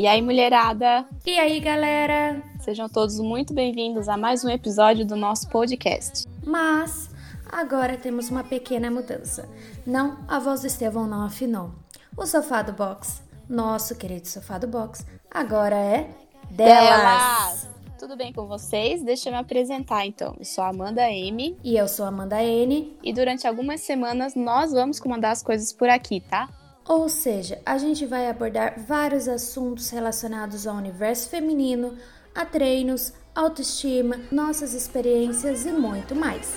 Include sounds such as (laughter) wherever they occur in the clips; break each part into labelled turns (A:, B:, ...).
A: E aí, mulherada?
B: E aí, galera?
A: Sejam todos muito bem-vindos a mais um episódio do nosso podcast.
B: Mas agora temos uma pequena mudança. Não, a voz do Estevão não afinou. O sofá do box, nosso querido sofá do box, agora é delas. delas.
A: Tudo bem com vocês? Deixa eu me apresentar então. Eu sou a Amanda M.
B: E eu sou a Amanda N.
A: E durante algumas semanas nós vamos comandar as coisas por aqui, tá?
B: Ou seja, a gente vai abordar vários assuntos relacionados ao universo feminino, a treinos, autoestima, nossas experiências e muito mais.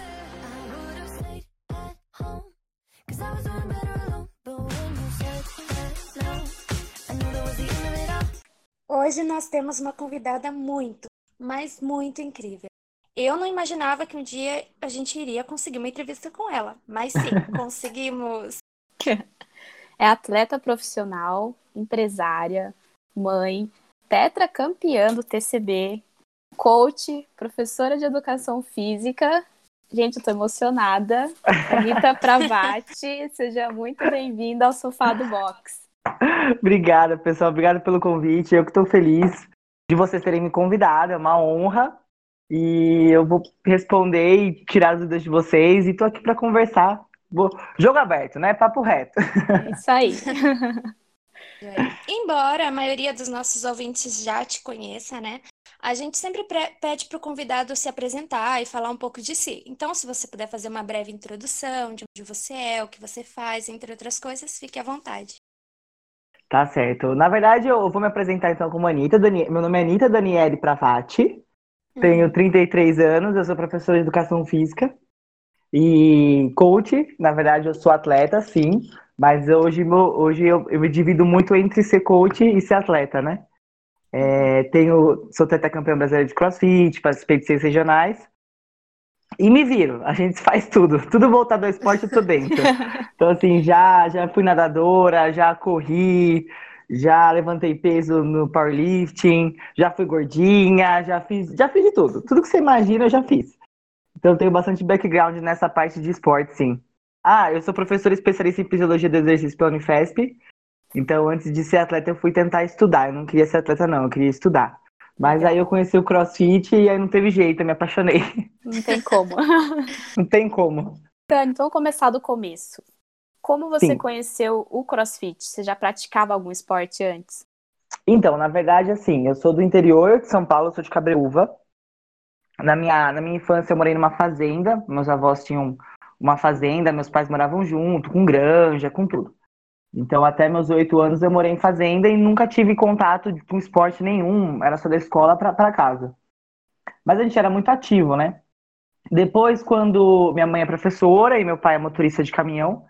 B: Hoje nós temos uma convidada muito, mas muito incrível. Eu não imaginava que um dia a gente iria conseguir uma entrevista com ela, mas sim, (laughs) conseguimos.
A: É atleta profissional, empresária, mãe, tetracampeã do TCB, coach, professora de educação física. Gente, eu tô emocionada. Rita (laughs) Pravati, seja muito bem-vinda ao Sofá do Box.
C: Obrigada, pessoal. Obrigado pelo convite. Eu que estou feliz de vocês terem me convidado. É uma honra. E eu vou responder e tirar as dúvidas de vocês. E estou aqui para conversar Jogo aberto, né? Papo reto.
A: É isso aí. (laughs)
B: Embora a maioria dos nossos ouvintes já te conheça, né? A gente sempre pede para o convidado se apresentar e falar um pouco de si. Então, se você puder fazer uma breve introdução de onde você é, o que você faz, entre outras coisas, fique à vontade.
C: Tá certo. Na verdade, eu vou me apresentar então como Anitta. Dani... Meu nome é Anitta Daniele Pravati. Tenho 33 uhum. anos, eu sou professora de educação física. E coach, na verdade, eu sou atleta, sim, mas hoje, hoje eu, eu me divido muito entre ser coach e ser atleta, né? É, tenho, sou tetracampeã brasileira de crossfit, participei de seis regionais. E me viro, a gente (laughs) faz tudo, tudo voltado ao esporte eu tô dentro. (laughs) Então, assim, já, já fui nadadora, já corri, já levantei peso no powerlifting, já fui gordinha, já fiz, já fiz de tudo. Tudo que você imagina eu já fiz. Então eu tenho bastante background nessa parte de esporte, sim. Ah, eu sou professor especialista em fisiologia do exercício pela Unifesp. Então, antes de ser atleta, eu fui tentar estudar. Eu não queria ser atleta, não, eu queria estudar. Mas aí eu conheci o crossfit e aí não teve jeito, eu me apaixonei.
A: Não tem como. (laughs)
C: não tem como.
A: Então, vamos começar do começo. Como você Sim. conheceu o crossfit? Você já praticava algum esporte antes?
C: Então, na verdade, assim, eu sou do interior de São Paulo, sou de Cabreúva. Na minha, na minha infância eu morei numa fazenda, meus avós tinham uma fazenda, meus pais moravam junto, com granja, com tudo. Então, até meus oito anos eu morei em fazenda e nunca tive contato com esporte nenhum, era só da escola para casa. Mas a gente era muito ativo, né? Depois, quando minha mãe é professora e meu pai é motorista de caminhão,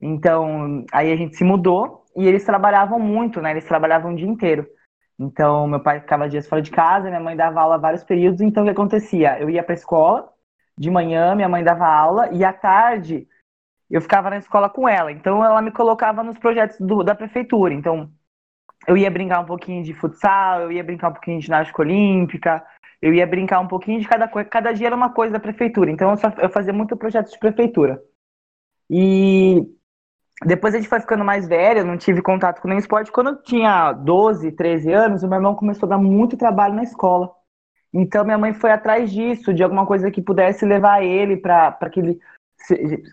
C: então aí a gente se mudou e eles trabalhavam muito, né? Eles trabalhavam o dia inteiro. Então, meu pai ficava dias fora de casa, minha mãe dava aula vários períodos. Então, o que acontecia? Eu ia para a escola, de manhã, minha mãe dava aula, e à tarde eu ficava na escola com ela. Então, ela me colocava nos projetos do, da prefeitura. Então, eu ia brincar um pouquinho de futsal, eu ia brincar um pouquinho de ginástica olímpica, eu ia brincar um pouquinho de cada coisa. Cada dia era uma coisa da prefeitura. Então, eu, só, eu fazia muito projeto de prefeitura. E depois a gente foi ficando mais velha, não tive contato com nenhum esporte. Quando eu tinha 12, 13 anos, o meu irmão começou a dar muito trabalho na escola. Então minha mãe foi atrás disso, de alguma coisa que pudesse levar ele para que ele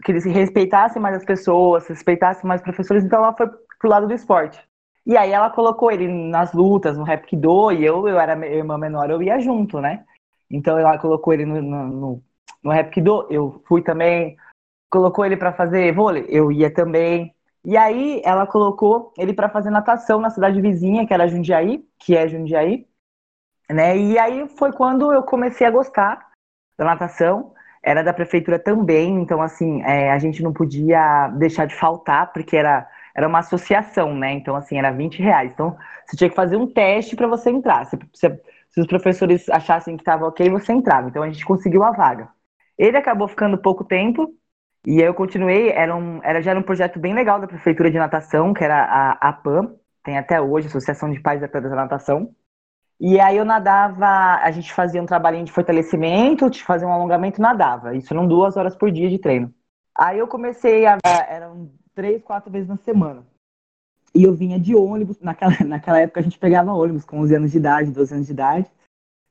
C: que ele se respeitasse mais as pessoas, respeitasse mais os professores. Então ela foi pro lado do esporte. E aí ela colocou ele nas lutas, no Rapkido, e eu, eu era irmã menor, eu ia junto, né? Então ela colocou ele no, no, no, no eu fui também colocou ele para fazer vôlei, eu ia também. E aí ela colocou ele para fazer natação na cidade vizinha, que era Jundiaí, que é Jundiaí, né? E aí foi quando eu comecei a gostar da natação. Era da prefeitura também, então assim, é, a gente não podia deixar de faltar, porque era, era uma associação, né? Então, assim, era 20 reais. Então, você tinha que fazer um teste para você entrar. Se, se, se, os professores achassem que estava ok, você entrava. Então, a gente conseguiu a vaga. Ele acabou ficando pouco tempo, e aí eu continuei, era, um, era já era um projeto bem legal da Prefeitura de Natação, que era a APAM, tem até hoje, Associação de Pais da Natação. E aí eu nadava, a gente fazia um trabalhinho de fortalecimento, de fazer um alongamento nadava. Isso eram duas horas por dia de treino. Aí eu comecei a. Eram três, quatro vezes na semana. E eu vinha de ônibus, naquela, (laughs) naquela época a gente pegava ônibus com 11 anos de idade, 12 anos de idade.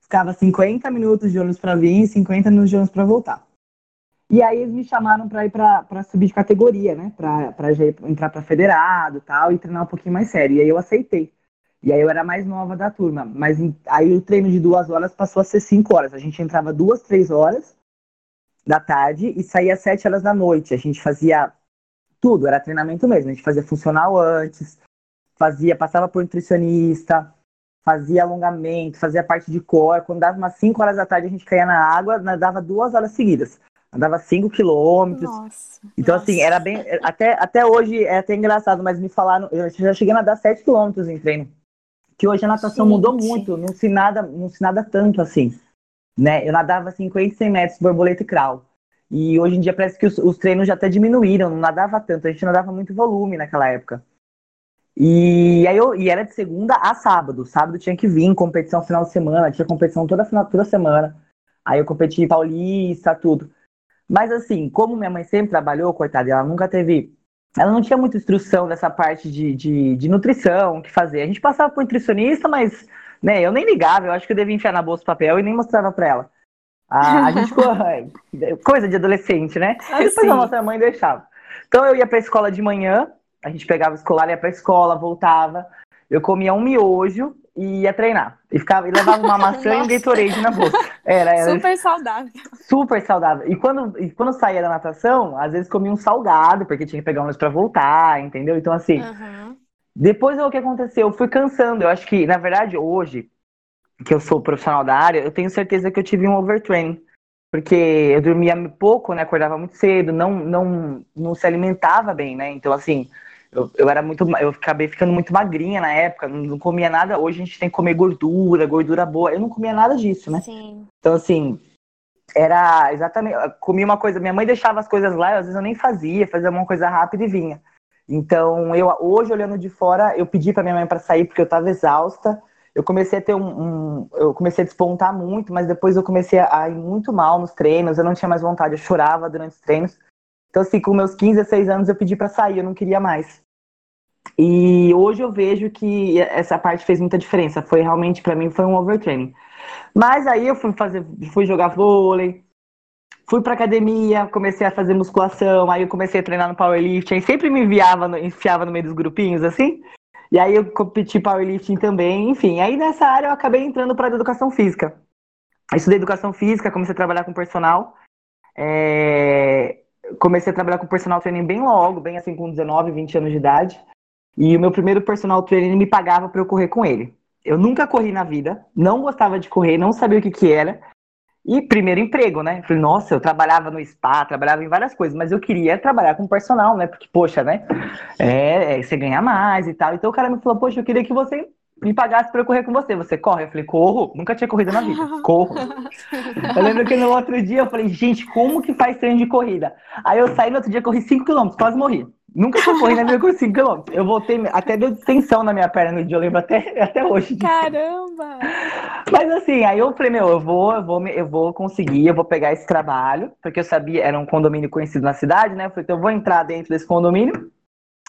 C: Ficava 50 minutos de ônibus para vir e 50 minutos de ônibus para voltar. E aí eles me chamaram para ir para subir de categoria, né? Para entrar para federado tal, e treinar um pouquinho mais sério. E aí eu aceitei. E aí eu era mais nova da turma. Mas aí o treino de duas horas passou a ser cinco horas. A gente entrava duas, três horas da tarde e saía sete horas da noite. A gente fazia tudo, era treinamento mesmo. A gente fazia funcional antes, fazia, passava por nutricionista, fazia alongamento, fazia parte de core. Quando dava umas cinco horas da tarde, a gente caía na água, nadava duas horas seguidas. Andava cinco quilômetros.
A: Nossa.
C: Então, assim, era bem. Até, até hoje é até engraçado, mas me falaram. Eu já cheguei a nadar sete quilômetros em treino que hoje a natação Gente. mudou muito, não se nada, não se nada tanto assim, né? Eu nadava 50, 100 metros borboleta e crawl. E hoje em dia parece que os, os, treinos já até diminuíram, não nadava tanto, a gente nadava muito volume naquela época. E aí eu, e era de segunda a sábado. Sábado tinha que vir, competição final de semana, tinha competição toda final, toda semana. Aí eu competi paulista, tudo. Mas assim, como minha mãe sempre trabalhou, coitada, ela nunca teve ela não tinha muita instrução dessa parte de, de, de nutrição, o que fazer. A gente passava por nutricionista, mas né, eu nem ligava, eu acho que eu devia enfiar na bolsa papel e nem mostrava pra ela. A, a gente (laughs) coisa de adolescente, né? Aí depois a nossa mãe deixava. Então eu ia pra escola de manhã, a gente pegava o escolar, ia pra escola, voltava. Eu comia um miojo e ia treinar. E, ficava, e levava uma (laughs) maçã e um Gatorade na bolsa.
A: Era, era super saudável.
C: Super saudável. E quando, e quando saía da natação, às vezes comia um salgado, porque tinha que pegar um para voltar, entendeu? Então, assim, uhum. depois o que aconteceu? Eu fui cansando. Eu acho que, na verdade, hoje, que eu sou profissional da área, eu tenho certeza que eu tive um overtraining. Porque eu dormia pouco, né? Acordava muito cedo, não, não, não se alimentava bem, né? Então, assim, eu, eu era muito. Eu acabei ficando muito magrinha na época, não, não, comia nada. Hoje a gente tem que comer gordura, gordura boa. Eu não comia nada disso, né? Sim. Então, assim, era exatamente. Comia uma coisa. Minha mãe deixava as coisas lá, às vezes eu nem fazia, fazia uma coisa rápida e vinha. Então, eu hoje, olhando de fora, eu pedi para minha mãe para sair porque eu estava exausta. Eu comecei a ter um, um, Eu comecei a despontar muito, mas depois eu comecei a ir muito mal nos treinos. Eu não tinha mais vontade, eu chorava durante os treinos. Então, assim, com meus 15, 16 anos, eu pedi para sair, eu não queria mais. E hoje eu vejo que essa parte fez muita diferença. Foi realmente, para mim, foi um overtraining. Mas aí eu fui fazer, fui jogar vôlei, fui pra academia, comecei a fazer musculação, aí eu comecei a treinar no powerlifting, sempre me enviava, enfiava no meio dos grupinhos, assim. E aí eu competi powerlifting também, enfim. Aí nessa área eu acabei entrando para educação física. Eu estudei educação física, comecei a trabalhar com personal. É comecei a trabalhar com personal training bem logo, bem assim com 19, 20 anos de idade. E o meu primeiro personal training me pagava para eu correr com ele. Eu nunca corri na vida, não gostava de correr, não sabia o que que era. E primeiro emprego, né? Falei, nossa, eu trabalhava no spa, trabalhava em várias coisas, mas eu queria trabalhar com personal, né? Porque, poxa, né? É, é você ganha mais e tal. Então o cara me falou, poxa, eu queria que você me pagasse pra eu correr com você. Você corre? Eu falei, corro. Nunca tinha corrido na vida. (laughs) Corro. eu lembro que no outro dia eu falei, gente, como que faz treino de corrida? Aí eu saí no outro dia, corri 5km, quase morri. Nunca tinha corrido na minha com 5km. Eu voltei, até deu distensão na minha perna no dia, eu lembro até, (laughs) até hoje.
A: Caramba!
C: Mas assim, aí eu falei, meu, eu vou, eu vou, eu vou conseguir, eu vou pegar esse trabalho, porque eu sabia, era um condomínio conhecido na cidade, né? Eu falei, então eu vou entrar dentro desse condomínio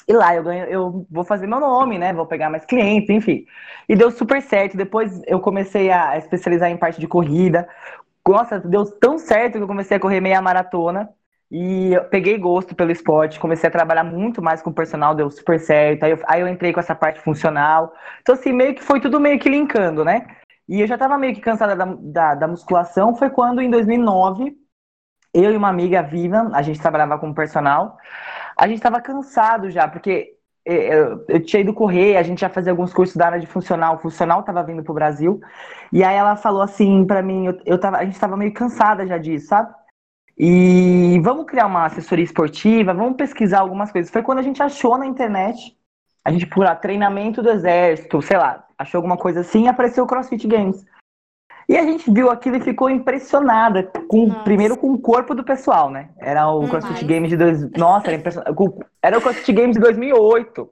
C: e lá eu ganho, eu vou fazer meu nome, né? Vou pegar mais clientes, enfim. E deu super certo. Depois eu comecei a especializar em parte de corrida. Nossa, deu tão certo que eu comecei a correr meia maratona. E eu peguei gosto pelo esporte, comecei a trabalhar muito mais com o personal, deu super certo. Aí eu, aí eu entrei com essa parte funcional. Então, assim, meio que foi tudo meio que linkando, né? E eu já tava meio que cansada da, da, da musculação. Foi quando, em 2009, eu e uma amiga, Viva, a gente trabalhava como personal a gente estava cansado já, porque é, eu, eu, tinha ido correr, a gente já fazia alguns cursos da área de funcional, o funcional estava vindo pro Brasil, e aí ela falou assim para mim, eu, eu tava, a gente estava meio cansada já disso, sabe? E vamos criar uma assessoria esportiva, vamos pesquisar algumas coisas. Foi quando a gente achou na internet, a gente por treinamento do exército, sei lá, achou alguma coisa assim e apareceu o CrossFit Games. E a gente viu aquilo e ficou impressionada, com, primeiro com o corpo do pessoal, né? Era o CrossFit Games de dois... Nossa, era, era o CrossFit Games de 2008.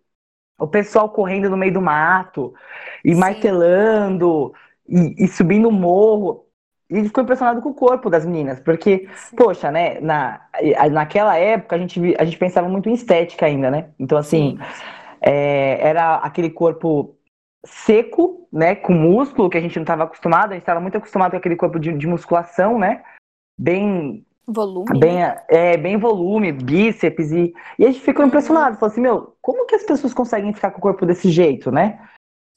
C: O pessoal correndo no meio do mato, e Sim. martelando, e, e subindo o morro. E ficou impressionado com o corpo das meninas, porque, Sim. poxa, né, na, naquela época a gente, a gente pensava muito em estética ainda, né? Então, assim, Sim É, era aquele corpo seco, né, com músculo, que a gente não estava acostumado, a gente estava muito acostumado com aquele corpo de, de musculação, né, bem
A: Volume.
C: Bem,
A: né?
C: é, bem volume, bíceps, e, e a gente ficou impressionado. Falou assim, meu, como que as pessoas conseguem ficar com o corpo desse jeito, né?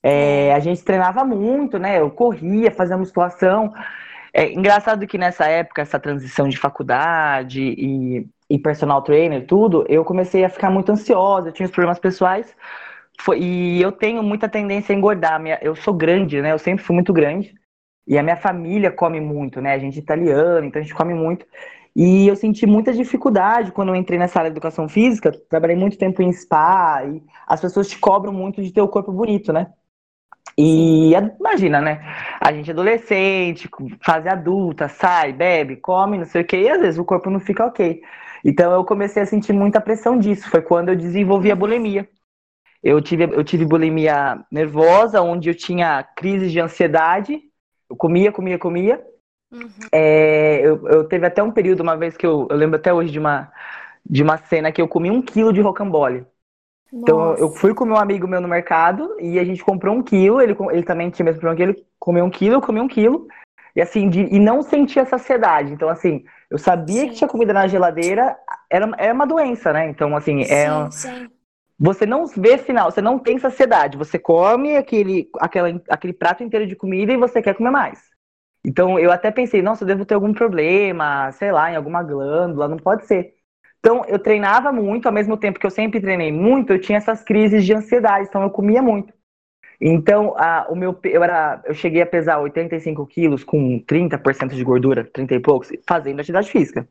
C: É, a gente treinava muito, né? Eu corria, fazia musculação. É engraçado que nessa época, essa transição de faculdade e, e personal trainer, tudo, eu comecei a ficar muito ansiosa, eu tinha os problemas pessoais. Foi, e eu tenho muita tendência a engordar. Minha, eu sou grande, né? Eu sempre fui muito grande. E a minha família come muito, né? A gente é italiano, então a gente come muito. E eu senti muita dificuldade quando eu entrei nessa área de educação física. Trabalhei muito tempo em spa e as pessoas te cobram muito de ter o corpo bonito, né? E imagina, né? A gente é adolescente, fase adulta, sai, bebe, come, não sei o quê, e às vezes o corpo não fica ok. Então eu comecei a sentir muita pressão disso. Foi quando eu desenvolvi a bulimia. Eu tive, eu tive bulimia nervosa, onde eu tinha crises de ansiedade. Eu comia, comia, comia.
B: Uhum.
C: É, eu, eu teve até um período, uma vez que eu, eu lembro até hoje de uma, de uma cena que eu comi um quilo de rocambole. Então
A: Nossa.
C: eu fui com meu amigo meu no mercado e a gente comprou um quilo. Ele, ele também tinha mesmo problema que ele comeu um quilo, eu comi um quilo. E assim, de, e não sentia saciedade. Então, assim, eu sabia
B: Sim.
C: que tinha comida na geladeira, era, era uma doença, né? Então, assim, é,
B: Sim, sim.
C: Você não vê final, você não tem saciedade. Você come aquele, aquela, aquele prato inteiro de comida e você quer comer mais. Então, eu até pensei, nossa, eu devo ter algum problema, sei lá, em alguma glândula, não pode ser. Então, eu treinava muito, ao mesmo tempo que eu sempre treinei muito, eu tinha essas crises de ansiedade, então eu comia muito. Então, a, o meu, eu, era, eu cheguei a pesar 85 quilos com 30% de gordura, 30 e poucos, fazendo atividade física.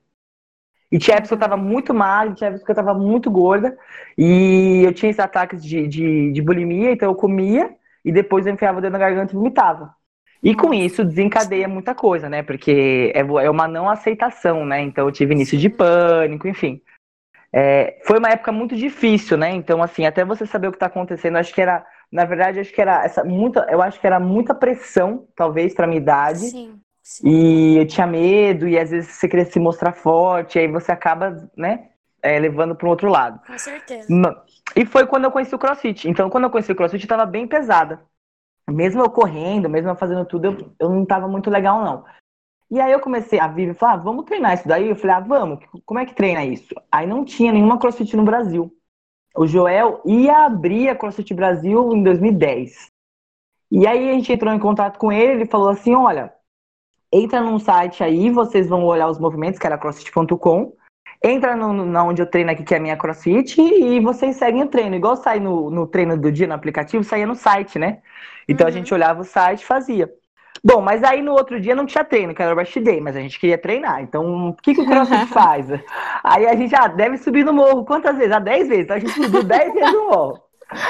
C: E tinha épocas que eu tava muito magra, tinha épocas que eu tava muito gorda, e eu tinha esses ataques de, de, de bulimia, então eu comia, e depois eu enfiava o dedo na garganta e vomitava. E com isso desencadeia muita coisa, né? Porque é, é uma não aceitação, né? Então eu tive início de pânico, enfim. É, foi uma época muito difícil, né? Então, assim, até você saber o que tá acontecendo, acho que era, na verdade, acho que era essa muita, eu acho que era muita pressão, talvez, pra minha idade.
B: Sim, sim.
C: E eu tinha medo, e às vezes você queria se mostrar forte, e aí você acaba, né, é, levando para um outro lado.
B: Com certeza.
C: E foi quando eu conheci o CrossFit. Então, quando eu conheci o CrossFit, eu tava bem pesada. Mesmo eu correndo, mesmo eu fazendo tudo, eu, eu não tava muito legal, não. E aí eu comecei, a Vivi falou, ah, vamos treinar isso daí? Eu falei, ah, vamos. Como é que treina isso? Aí não tinha nenhuma CrossFit no Brasil. O Joel ia abrir a CrossFit Brasil em 2010. E aí a gente entrou em contato com ele, ele falou assim, olha, entra num site aí, vocês vão olhar os movimentos, que era crossfit.com. Entra no, onde eu treino aqui, que é a minha crossfit, e vocês seguem o treino. Igual sai no, no treino do dia no aplicativo, saía no site, né? Então a
B: Uhum.
C: gente olhava o site e fazia. Bom, mas aí no outro dia não tinha treino, que era o Rest Day, mas a gente queria treinar. Então, o que, que o CrossFit (laughs) faz? Aí a gente, ah, deve subir no morro. Quantas vezes? Ah, 10 vezes. Então a gente subiu 10 vezes no morro.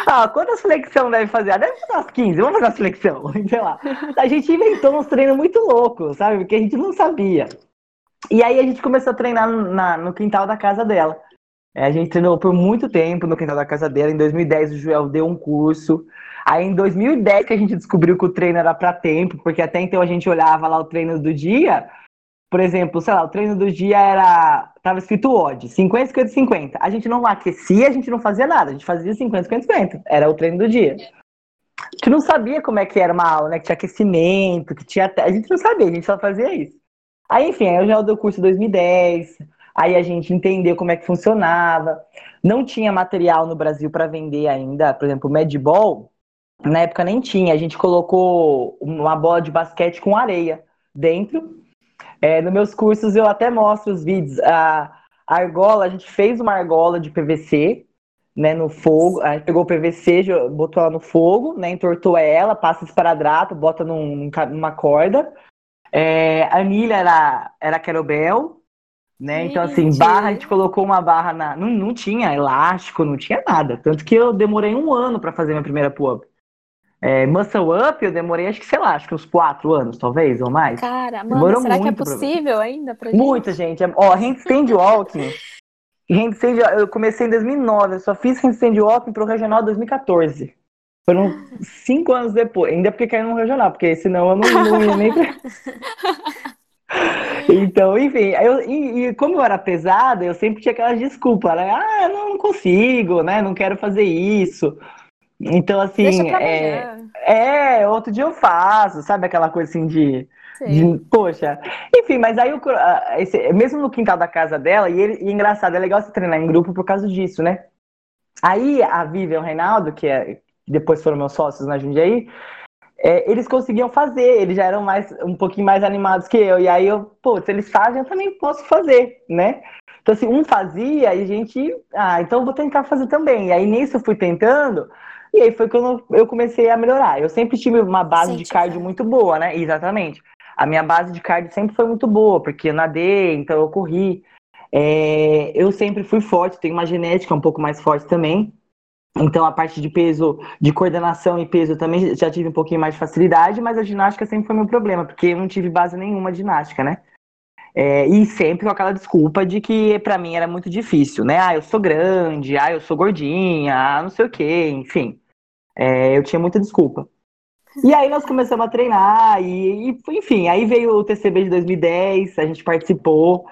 C: Ah, quantas flexão deve fazer? Ah, deve fazer umas 15. Vamos fazer umas flexão. (laughs) Sei lá. A gente inventou uns treinos muito loucos, sabe? Porque a gente não sabia. E aí a gente começou a treinar na- no quintal da casa dela. É, a gente treinou por muito tempo no quintal da casa dela. Em 2010 o Joel deu um curso. Aí em 2010 que a gente descobriu que o treino era para tempo, porque até então a gente olhava lá o treino do dia. Por exemplo, sei lá, o treino do dia era. Tava escrito odd, 50, 50, 50. A gente não aquecia, a gente não fazia nada, a gente fazia 50, 50, 50. Era o treino do dia. A gente não sabia como é que era uma aula, né? Que tinha aquecimento, que tinha. A gente não sabia, a gente só fazia isso. Aí, enfim, aí eu já dei o curso em 2010. Aí a gente entendeu como é que funcionava. Não tinha material no Brasil para vender ainda. Por exemplo, o Medball, na época nem tinha. A gente colocou uma bola de basquete com areia dentro. É, nos meus cursos eu até mostro os vídeos. A, a argola, a gente fez uma argola de PVC, né, no fogo. A gente pegou o PVC, botou ela no fogo, né, entortou ela, passa esparadrapo, bota num, numa corda. É, a anilha era, era kettlebell, né? Então, assim, barra, a gente colocou uma barra na. Não, não tinha elástico, não tinha nada. Tanto que eu demorei um ano para fazer minha primeira pull-up. É, muscle up, eu demorei, acho que, sei lá, acho que uns quatro anos, talvez, ou mais.
A: Cara, mano,
C: Demorou
A: será que é
C: muito pra-
A: possível ainda pra gente?
C: Muita gente. Ó, handstand walking. Handstand, eu comecei em 2009, eu só fiz handstand walking pro regional 2014. Foram cinco anos depois. Ainda porque caiu no regional, porque senão eu não, não ia nem. (laughs) Então, enfim, eu, e, e, como eu era pesada, eu sempre tinha aquelas desculpas, né? Ah, não, não consigo, né? Não quero fazer isso. Então, assim, é, é, outro dia eu faço, sabe aquela coisa assim de, de poxa. Enfim, mas aí, eu, esse, mesmo no quintal da casa dela, e, ele, e engraçado, é legal se treinar em grupo por causa disso, né? Aí a Vivian e o Reinaldo, que, é, depois foram meus sócios na Jundiaí, é, eles conseguiam fazer, eles já eram mais um pouquinho mais animados que eu. E aí eu, pô, se eles fazem, eu também posso fazer, né? Então, assim, um fazia e a gente, ah, então eu vou tentar fazer também. E aí nisso eu fui tentando, e aí foi quando eu comecei a melhorar. Eu sempre tive uma base de cardio muito boa, né? Exatamente. A minha base de cardio sempre foi muito boa, porque eu nadei, então eu corri. É, eu sempre fui forte, tenho uma genética um pouco mais forte também. Então, a parte de peso, de coordenação e peso, também já tive um pouquinho mais de facilidade, mas a ginástica sempre foi meu problema, porque eu não tive base nenhuma de ginástica, né? É, e sempre com aquela desculpa de que para mim era muito difícil, né? Ah, eu sou grande, ah, eu sou gordinha, ah, não sei o quê, enfim. É, eu tinha muita desculpa. E aí nós começamos a treinar, e, e, enfim, aí veio o TCB de 2010, a gente participou.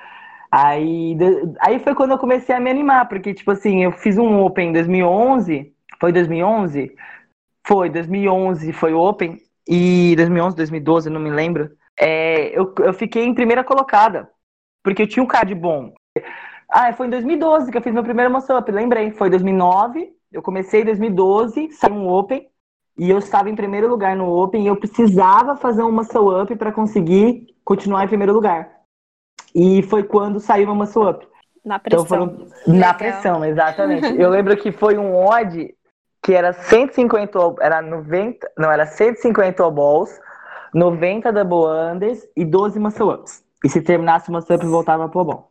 C: Aí, aí foi quando eu comecei a me animar, porque, tipo assim, eu fiz um Open em 2011, foi 2011? Foi, 2011 foi o Open, e 2011, 2012, não me lembro. É, eu, eu fiquei em primeira colocada, porque eu tinha um card bom. Ah, foi em 2012 que eu fiz meu primeiro muscle up, lembrei. Foi 2009, eu comecei em 2012, saiu um Open, e eu estava em primeiro lugar no Open, e eu precisava fazer um muscle up para conseguir continuar em primeiro lugar. E foi quando saiu uma muscle up.
A: Na pressão. Então
C: foram... Na pressão, exatamente. (laughs) Eu lembro que foi um odd que era 150, era 90, não, era 150 balls, 90 double unders e 12 muscle ups. E se terminasse o muscle up, voltava pro bom.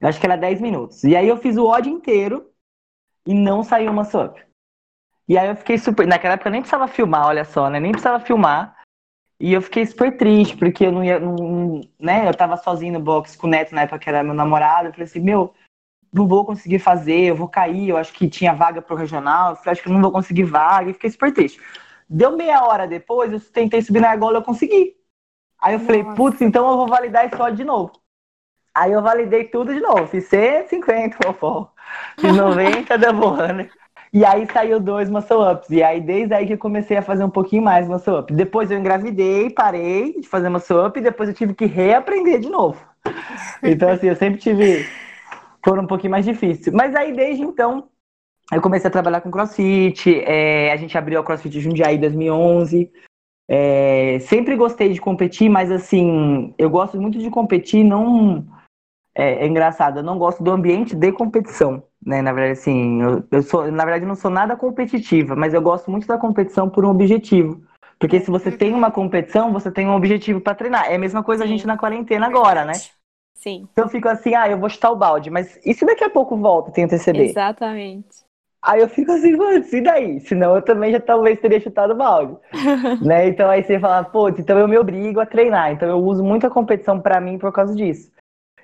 C: Eu acho que era 10 minutos. E aí eu fiz o odd inteiro e não saiu muscle up. E aí eu fiquei super. Naquela época eu nem precisava filmar, olha só, né? Nem precisava filmar. E eu fiquei super triste, porque eu não ia, não, né? Eu tava sozinho no box com o Neto na época que era meu namorado. Eu falei assim, meu, não vou conseguir fazer, eu vou cair. Eu acho que tinha vaga pro regional. Eu acho que eu não vou conseguir vaga. E fiquei super triste. Deu meia hora depois, eu tentei subir na argola eu consegui. Aí eu Nossa. falei, putz, então eu vou validar isso de novo. Aí eu validei tudo de novo. Fiz 150, fofó. Fiz 90 da Boana. E aí saiu dois muscle ups. E aí, desde aí que eu comecei a fazer um pouquinho mais muscle up. Depois eu engravidei, parei de fazer muscle up e depois eu tive que reaprender de novo. Então, assim, eu sempre tive. Foram um pouquinho mais difícil. Mas aí, desde então, eu comecei a trabalhar com crossfit. É, a gente abriu a CrossFit Jundiaí em 2011. É, sempre gostei de competir, mas assim, eu gosto muito de competir, não. É, é engraçado, eu não gosto do ambiente de competição né? Na verdade, assim, eu, eu sou, na verdade, não sou nada competitiva, mas eu gosto muito da competição por um objetivo. Porque se você tem uma competição, você tem um objetivo para treinar. É a mesma coisa Sim. a gente na quarentena agora, né?
A: Sim.
C: Então eu fico assim, ah, eu vou chutar o balde, mas e se daqui a pouco volta, tem o TCB?
A: Exatamente.
C: Aí eu fico assim, mano, e daí? Senão eu também já talvez teria chutado o balde. (laughs) né? Então aí você fala, pô, então eu me obrigo a treinar. Então eu uso muito a competição para mim por causa disso.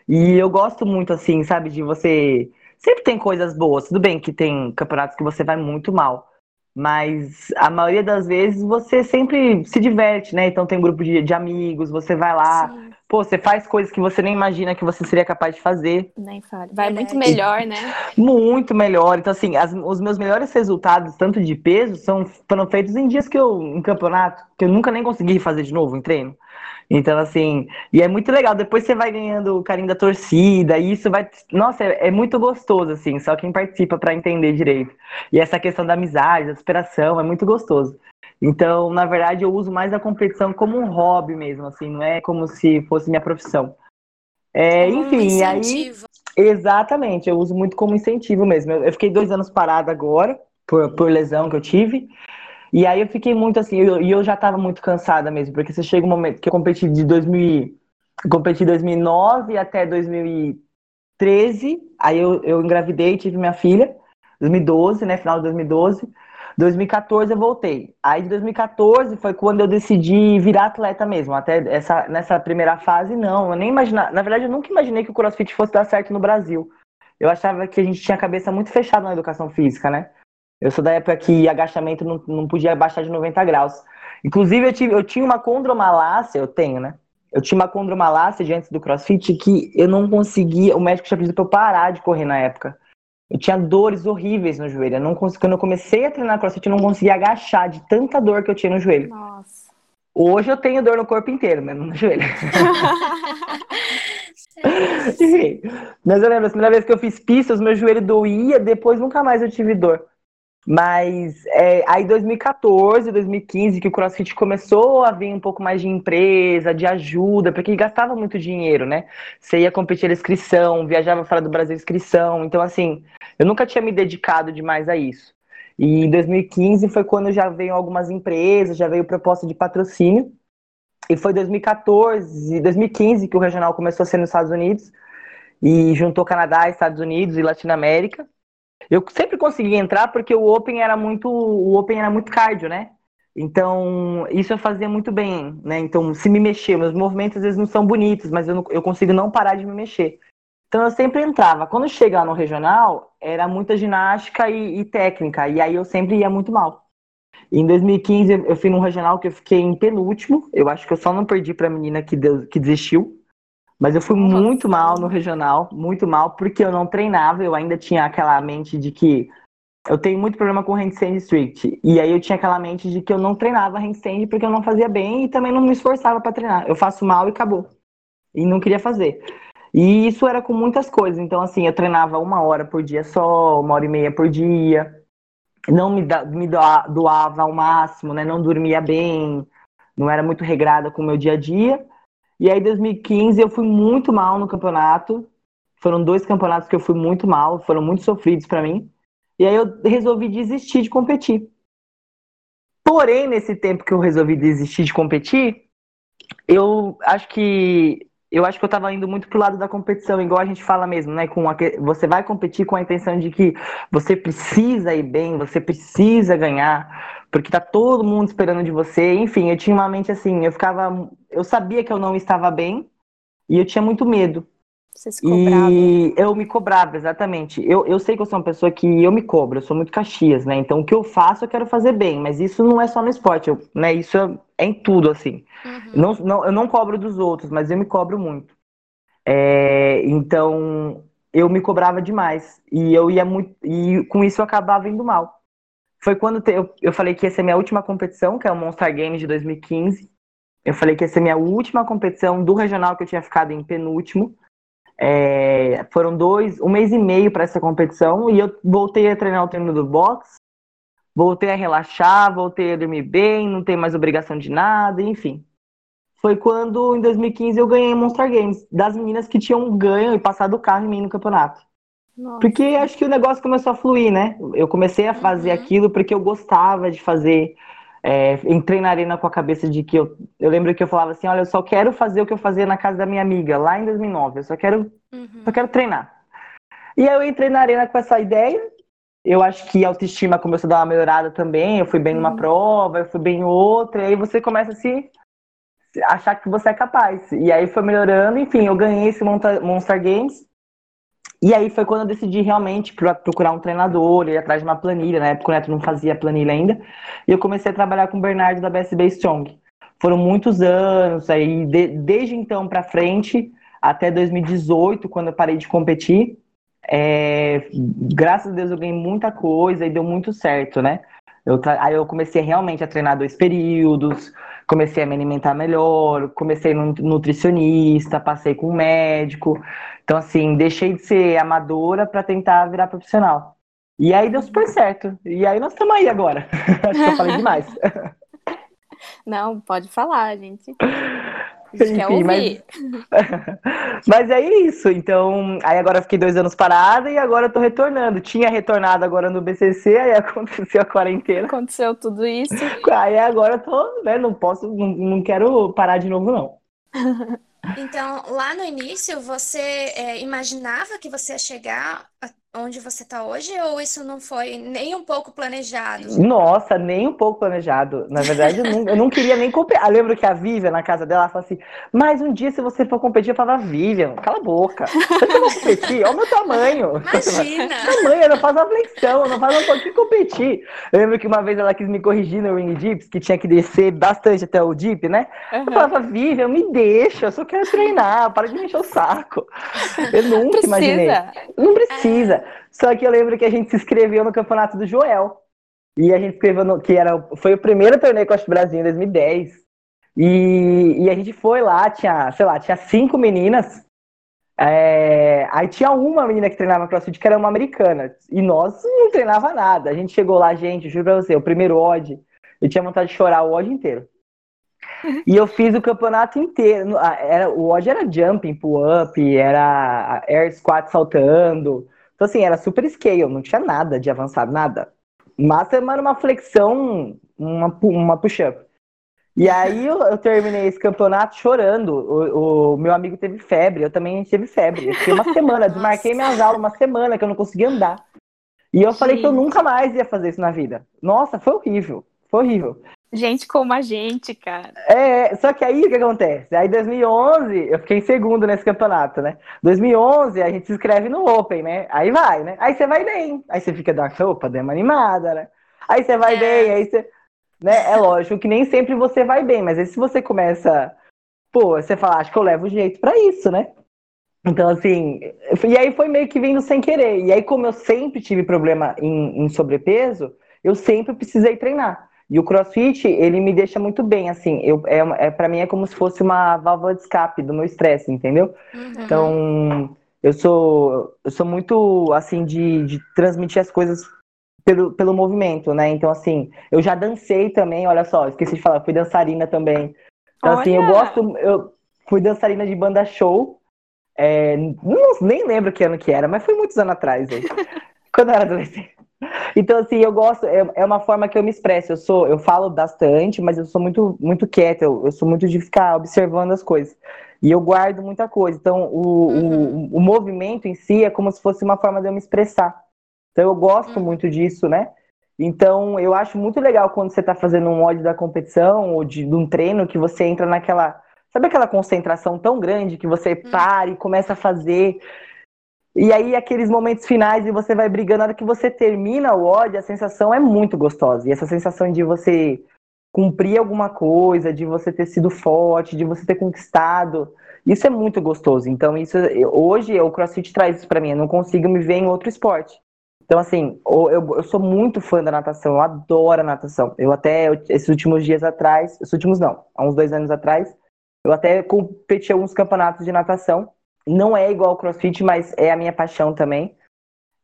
C: E eu gosto muito, assim, sabe, de você Sempre tem coisas boas. Tudo bem que tem campeonatos que você vai muito mal. Mas a maioria das vezes você sempre se diverte, né? Então tem um grupo de, de amigos, você vai lá, Sim. Pô, você faz coisas que você nem imagina que você seria capaz de fazer.
A: Nem fale. Vai muito melhor, né?
C: Muito melhor. Então, assim, as, os meus melhores resultados, tanto de peso, são, foram feitos em dias que eu, em campeonato, que eu nunca nem consegui fazer de novo em treino. Então, assim, e é muito legal. Depois você vai ganhando o carinho da torcida, e isso vai. Nossa, é, é muito gostoso, assim, só quem participa para entender direito. E essa questão da amizade, da superação, é muito gostoso. Então, na verdade, eu uso mais a competição como um hobby mesmo, assim, não é como se fosse minha profissão. É, enfim, um aí. Exatamente, eu uso muito como incentivo mesmo. Eu, eu fiquei dois anos parado agora, por, por lesão que eu tive. E aí eu fiquei muito assim, e eu, eu, já tava muito cansada mesmo, porque você chega um momento que eu competi de 2000, competi 2009 até 2013, aí eu, eu engravidei, tive minha filha, 2012, né, final de 2012. 2014 eu voltei. Aí de 2014 foi quando eu decidi virar atleta mesmo. Até essa, nessa primeira fase, não. Eu nem imaginava. Na verdade, eu nunca imaginei que o crossfit fosse dar certo no Brasil. Eu achava que a gente tinha a cabeça muito fechada na educação física, né? Eu sou da época que agachamento não, não podia baixar de 90 graus. Inclusive, eu, tive, eu tinha uma condromalácia, eu tenho, né? eu tinha uma condromalácia antes do crossfit que eu não conseguia. O médico tinha pedido pra eu parar de correr na época. Eu tinha dores horríveis no joelho. Eu não consegui, quando eu comecei a treinar crossfit, eu não conseguia agachar de tanta dor que eu tinha no joelho.
A: Nossa.
C: Hoje eu tenho dor no corpo inteiro, mas não no joelho. (laughs) (laughs) Enfim, mas eu lembro, a primeira vez que eu fiz pistas, meu joelho doía, depois nunca mais eu tive dor. Mas é, aí 2014, 2015, que o CrossFit começou a vir um pouco mais de empresa, de ajuda, porque gastava muito dinheiro, né? Você ia competir inscrição, viajava fora do Brasil inscrição. Então, assim, eu nunca tinha me dedicado demais a isso. E em 2015 foi quando já veio algumas empresas, já veio proposta de patrocínio. E foi 2014, 2015 que o regional começou a ser nos Estados Unidos e juntou Canadá, Estados Unidos e Latinoamérica. Eu sempre consegui entrar porque o Open era muito, o Open era muito cardio, né? Então, isso eu fazia muito bem, né? Então, se me mexer, meus movimentos às vezes não são bonitos, mas eu, não, eu consigo não parar de me mexer. Então, eu sempre entrava. Quando chegava no regional, era muita ginástica e, e técnica, e aí eu sempre ia muito mal. Em 2015, eu fui num regional que eu fiquei em penúltimo. Eu acho que eu só não perdi para a menina que, deu, que desistiu. Mas eu fui Nossa. muito mal no regional, muito mal, porque eu não treinava. Eu ainda tinha aquela mente de que eu tenho muito problema com handstand strict. E aí eu tinha aquela mente de que eu não treinava handstand porque eu não fazia bem e também não me esforçava para treinar. Eu faço mal e acabou. E não queria fazer. E isso era com muitas coisas. Então, assim, eu treinava uma hora por dia só, uma hora e meia por dia não me, da, me doava ao máximo, né? Não dormia bem, não era muito regrada com o meu dia a dia. E aí, em 2015, eu fui muito mal no campeonato. Foram dois campeonatos que eu fui muito mal, foram muito sofridos para mim. E aí eu resolvi desistir de competir. Porém, nesse tempo que eu resolvi desistir de competir, eu acho que eu acho que eu estava indo muito pro lado da competição, igual a gente fala mesmo, né? Com a, você vai competir com a intenção de que você precisa ir bem, você precisa ganhar, porque tá todo mundo esperando de você. Enfim, eu tinha uma mente assim, eu ficava. Eu sabia que eu não estava bem e eu tinha muito medo.
A: Você se cobrava.
C: E eu me cobrava, exatamente. Eu, eu sei que eu sou uma pessoa que eu me cobro, eu sou muito caxias, né? Então o que eu faço eu quero fazer bem, mas isso não é só no esporte, eu, né? Isso é em tudo, assim. Uhum. Não, não, eu não cobro dos outros, mas eu me cobro muito. É, então eu me cobrava demais. E eu ia muito. E com isso eu acabava indo mal. Foi quando eu, eu falei que ia ser minha última competição, que é o Monster Games de 2015. Eu falei que ia ser minha última competição do regional que eu tinha ficado em penúltimo. É, foram dois, um mês e meio para essa competição e eu voltei a treinar o treino do box, voltei a relaxar, voltei a dormir bem, não tenho mais obrigação de nada, enfim. Foi quando, em 2015, eu ganhei Monster Games, das meninas que tinham ganho e passado o carro em mim no campeonato. Nossa. Porque acho que o negócio começou a fluir, né? Eu comecei a fazer uhum. aquilo porque eu gostava de fazer é, entrei na arena com a cabeça de que eu, eu lembro que eu falava assim, olha, eu só quero fazer o que eu fazia na casa da minha amiga lá em 2009, eu só quero, uhum. só quero treinar. E aí eu entrei na arena com essa ideia. Eu acho que a autoestima começou a dar uma melhorada também. Eu fui bem uhum. numa prova, eu fui bem em outra, e aí você começa a se achar que você é capaz. E aí foi melhorando, enfim, eu ganhei esse Monster Games. E aí foi quando eu decidi realmente procurar um treinador, ir atrás de uma planilha. Na época o Neto não fazia planilha ainda. E eu comecei a trabalhar com o Bernardo da BSB Strong. Foram muitos anos, aí de, desde então para frente, até 2018, quando eu parei de competir. É, graças a Deus eu ganhei muita coisa e deu muito certo, né? Eu, aí eu comecei realmente a treinar dois períodos, comecei a me alimentar melhor, comecei no nutricionista, passei com um médico. Então, assim, deixei de ser amadora para tentar virar profissional. E aí deu super certo. E aí nós estamos aí agora. (laughs) Acho que eu falei demais. (laughs)
A: Não, pode falar, gente. (laughs) Enfim,
C: mas... (laughs) mas é isso. Então, aí agora eu fiquei dois anos parada e agora eu tô retornando. Tinha retornado agora no BCC, aí (laughs) aconteceu a quarentena.
A: Aconteceu tudo isso.
C: Aí agora eu tô, né, não posso, não, não quero parar de novo, não. (laughs)
B: Então, lá no início, você é, imaginava que você ia chegar onde você está hoje ou isso não foi nem um pouco planejado?
C: Nossa, nem um pouco planejado. Na verdade, eu não, eu não queria nem competir. Eu lembro que a Vivian, na casa dela, falou assim: Mas um dia, se você for competir, eu falava, Vivian, cala a boca. Você não vai competir? Olha o meu tamanho.
B: Imagina! (laughs)
C: tamanho, eu não faço uma flexão, eu não faço um pouquinho competir. Eu lembro que uma vez ela quis me corrigir no ring dips, que tinha que descer bastante até o dip, né? Uhum. Eu falava, Vivian, me deixa, eu só quero treinar, para de me encher o saco. Eu nunca imaginei. Não precisa. Só que eu lembro que a gente se inscreveu no campeonato do Joel. E a gente escreveu no, que era, foi o primeiro torneio Costa Brasil em 2010. E, e a gente foi lá, tinha, sei lá, tinha cinco meninas. É, aí tinha uma menina que treinava crossfit que era uma americana. E nós não treinava nada. A gente chegou lá, gente, juro pra você, o primeiro odd, eu tinha vontade de chorar o odd inteiro. E eu fiz o campeonato inteiro. Era, o odd era jumping, pull-up, era air squat saltando. Então, assim, era super scale, não tinha nada de avançado, nada. Mas era uma flexão, uma, uma push-up. E aí eu, eu, terminei esse campeonato chorando. O, o, meu amigo teve febre, eu também tive febre. Eu fiquei uma (laughs) semana, desmarquei minhas aulas uma semana que eu não conseguia andar. E eu falei que eu nunca mais ia fazer isso na vida. Nossa, foi horrível. Foi horrível.
A: Gente como a gente, cara.
C: É, só que aí o que acontece? Aí 2011, eu fiquei em segundo nesse campeonato, né? 2011 a gente se inscreve no Open, né? Aí vai, né? Aí você vai bem. Aí você fica da roupa, deu uma animada, né? Aí você vai é. bem, aí você. Né? É lógico que nem sempre você vai bem, mas aí se você começa. Pô, você fala, acho que eu levo jeito para isso, né? Então, assim. E aí foi meio que vindo sem querer. E aí, como eu sempre tive problema em, em sobrepeso, eu sempre precisei treinar. E o CrossFit, ele me deixa muito bem, assim, eu, é, é, para mim é como se fosse uma válvula de escape do meu estresse, entendeu? Uhum. Então, eu sou, eu sou muito, assim, de, de transmitir as coisas pelo, pelo movimento, né? Então, assim, eu já dancei também, olha só, esqueci de falar, fui dançarina também. Então, olha. assim, eu gosto, eu fui dançarina de banda show, é, não, nem lembro que ano que era, mas foi muitos anos atrás, (laughs) quando eu era adolescente. Então, assim, eu gosto, é, é uma forma que eu me expresso. Eu sou, eu falo bastante, mas eu sou muito, muito quieta, eu, eu sou muito de ficar observando as coisas. E eu guardo muita coisa. Então, o, uhum. o, o, movimento em si é como se fosse uma forma de eu me expressar. Então, eu gosto uhum. muito disso, né? Então, eu acho muito legal quando você está fazendo um ódio da competição ou de, de, um treino que você entra naquela. Sabe aquela concentração tão grande que você uhum. para e começa a fazer e aí, aqueles momentos finais e você vai brigando, na hora que você termina o ódio, a sensação é muito gostosa. E essa sensação de você cumprir alguma coisa, de você ter sido forte, de você ter conquistado, isso é muito gostoso. Então, isso hoje o CrossFit traz isso para mim. Eu não consigo me ver em outro esporte. Então, assim, eu, eu sou muito fã da natação, eu adoro a natação. Eu até, esses últimos dias atrás, esses últimos não, há uns dois anos atrás, eu até competi alguns campeonatos de natação. Não é igual ao CrossFit, mas é a minha paixão também.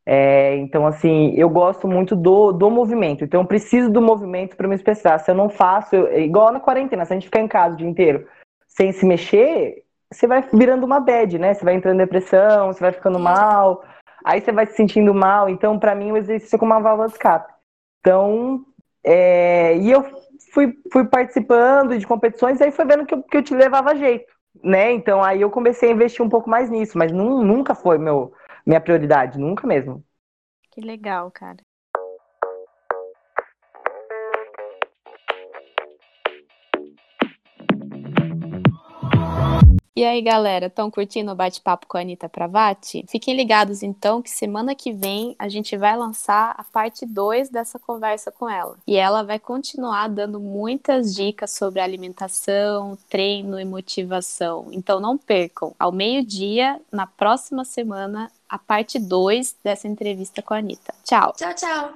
C: É, então, assim, eu gosto muito do, do movimento. Então, eu preciso do movimento para me expressar. Se eu não faço, eu, igual na quarentena, se a gente ficar em casa o dia inteiro sem se mexer, você vai virando uma bad, né? Você vai entrando em depressão, você vai ficando mal, aí você vai se sentindo mal. Então, para mim, o exercício é como uma válvula de escape. Então, é, e eu fui, fui participando de competições, aí foi vendo que eu, que eu te levava jeito né? Então aí eu comecei a investir um pouco mais nisso, mas nunca foi meu, minha prioridade, nunca mesmo.
A: Que legal, cara. E aí, galera, estão curtindo o bate-papo com a Anitta Pravati? Fiquem ligados então que semana que vem a gente vai lançar a parte 2 dessa conversa com ela. E ela vai continuar dando muitas dicas sobre alimentação, treino e motivação. Então não percam, ao meio-dia, na próxima semana, a parte 2 dessa entrevista com a Anitta. Tchau.
B: Tchau, tchau.